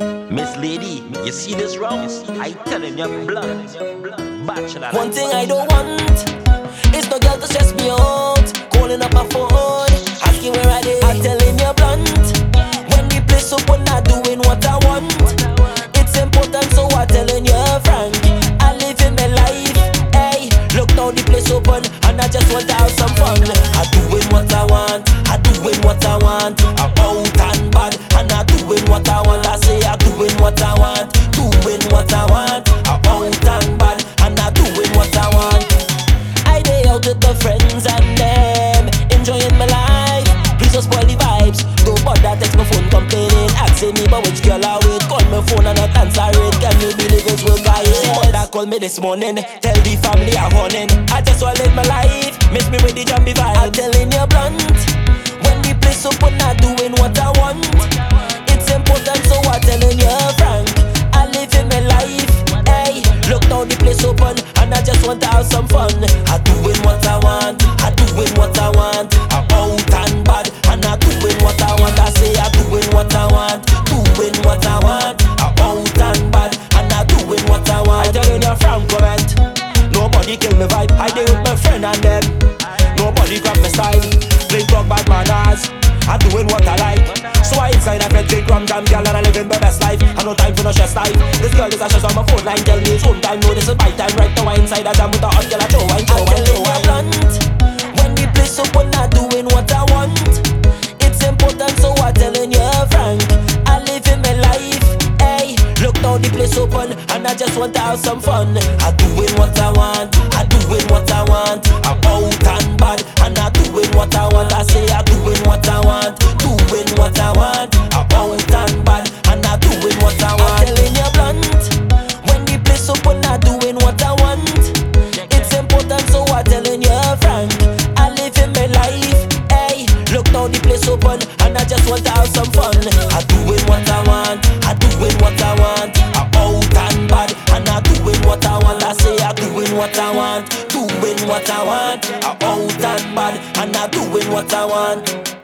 Miss Lady, you see this round? I telling you, blunt. Bachelor. One thing I don't want is no girl to stress me out. Calling up my phone, asking where I dey. I'm telling you blunt. When the place open, not doing what I want. It's important, so I'm telling you frank. I live in my life. Hey, look now the place open, and I just want to have some fun. I doing what I want. I doing what I want. I'm out what I want. I say I doing what I want. Doing what I want. I'm out and bad, and I'm doing what I want. I day out with the friends and them, enjoying my life. Please don't spoil the vibes. Don't bother text my phone complaining, asking me about which girl I with. Call my phone and not answer it. Can you believe it's work I? Mother call me this morning, tell the family I'm running. I just wanna live my life, miss me with the jumpy vibe. I'm telling you blunt, when the place open, I'm doing what I want. I just want to have some fun. I'm doing what I want, I inside I fed drink rum jam girl and I living my best life. I no time for no stress life. This girl is a stress on my phone line. Tell me it's home time. No, this is my time. Right now I inside I jam with a hot girl. I throw wine, throw wine, throw wine. blunt. When the place open, I doing what I want. It's important, so I'm telling you frank. I live in my life. Hey, look now the place open, and I just want to have some fun. I doing what I want. I doing what I want. Now the place open, and I just want to have some fun. I doing what I want. I doing what I want. I'm out and bad, and I doing what I want. I say I doing what I want. Doing what I want. I'm out and bad, and I doing what I want.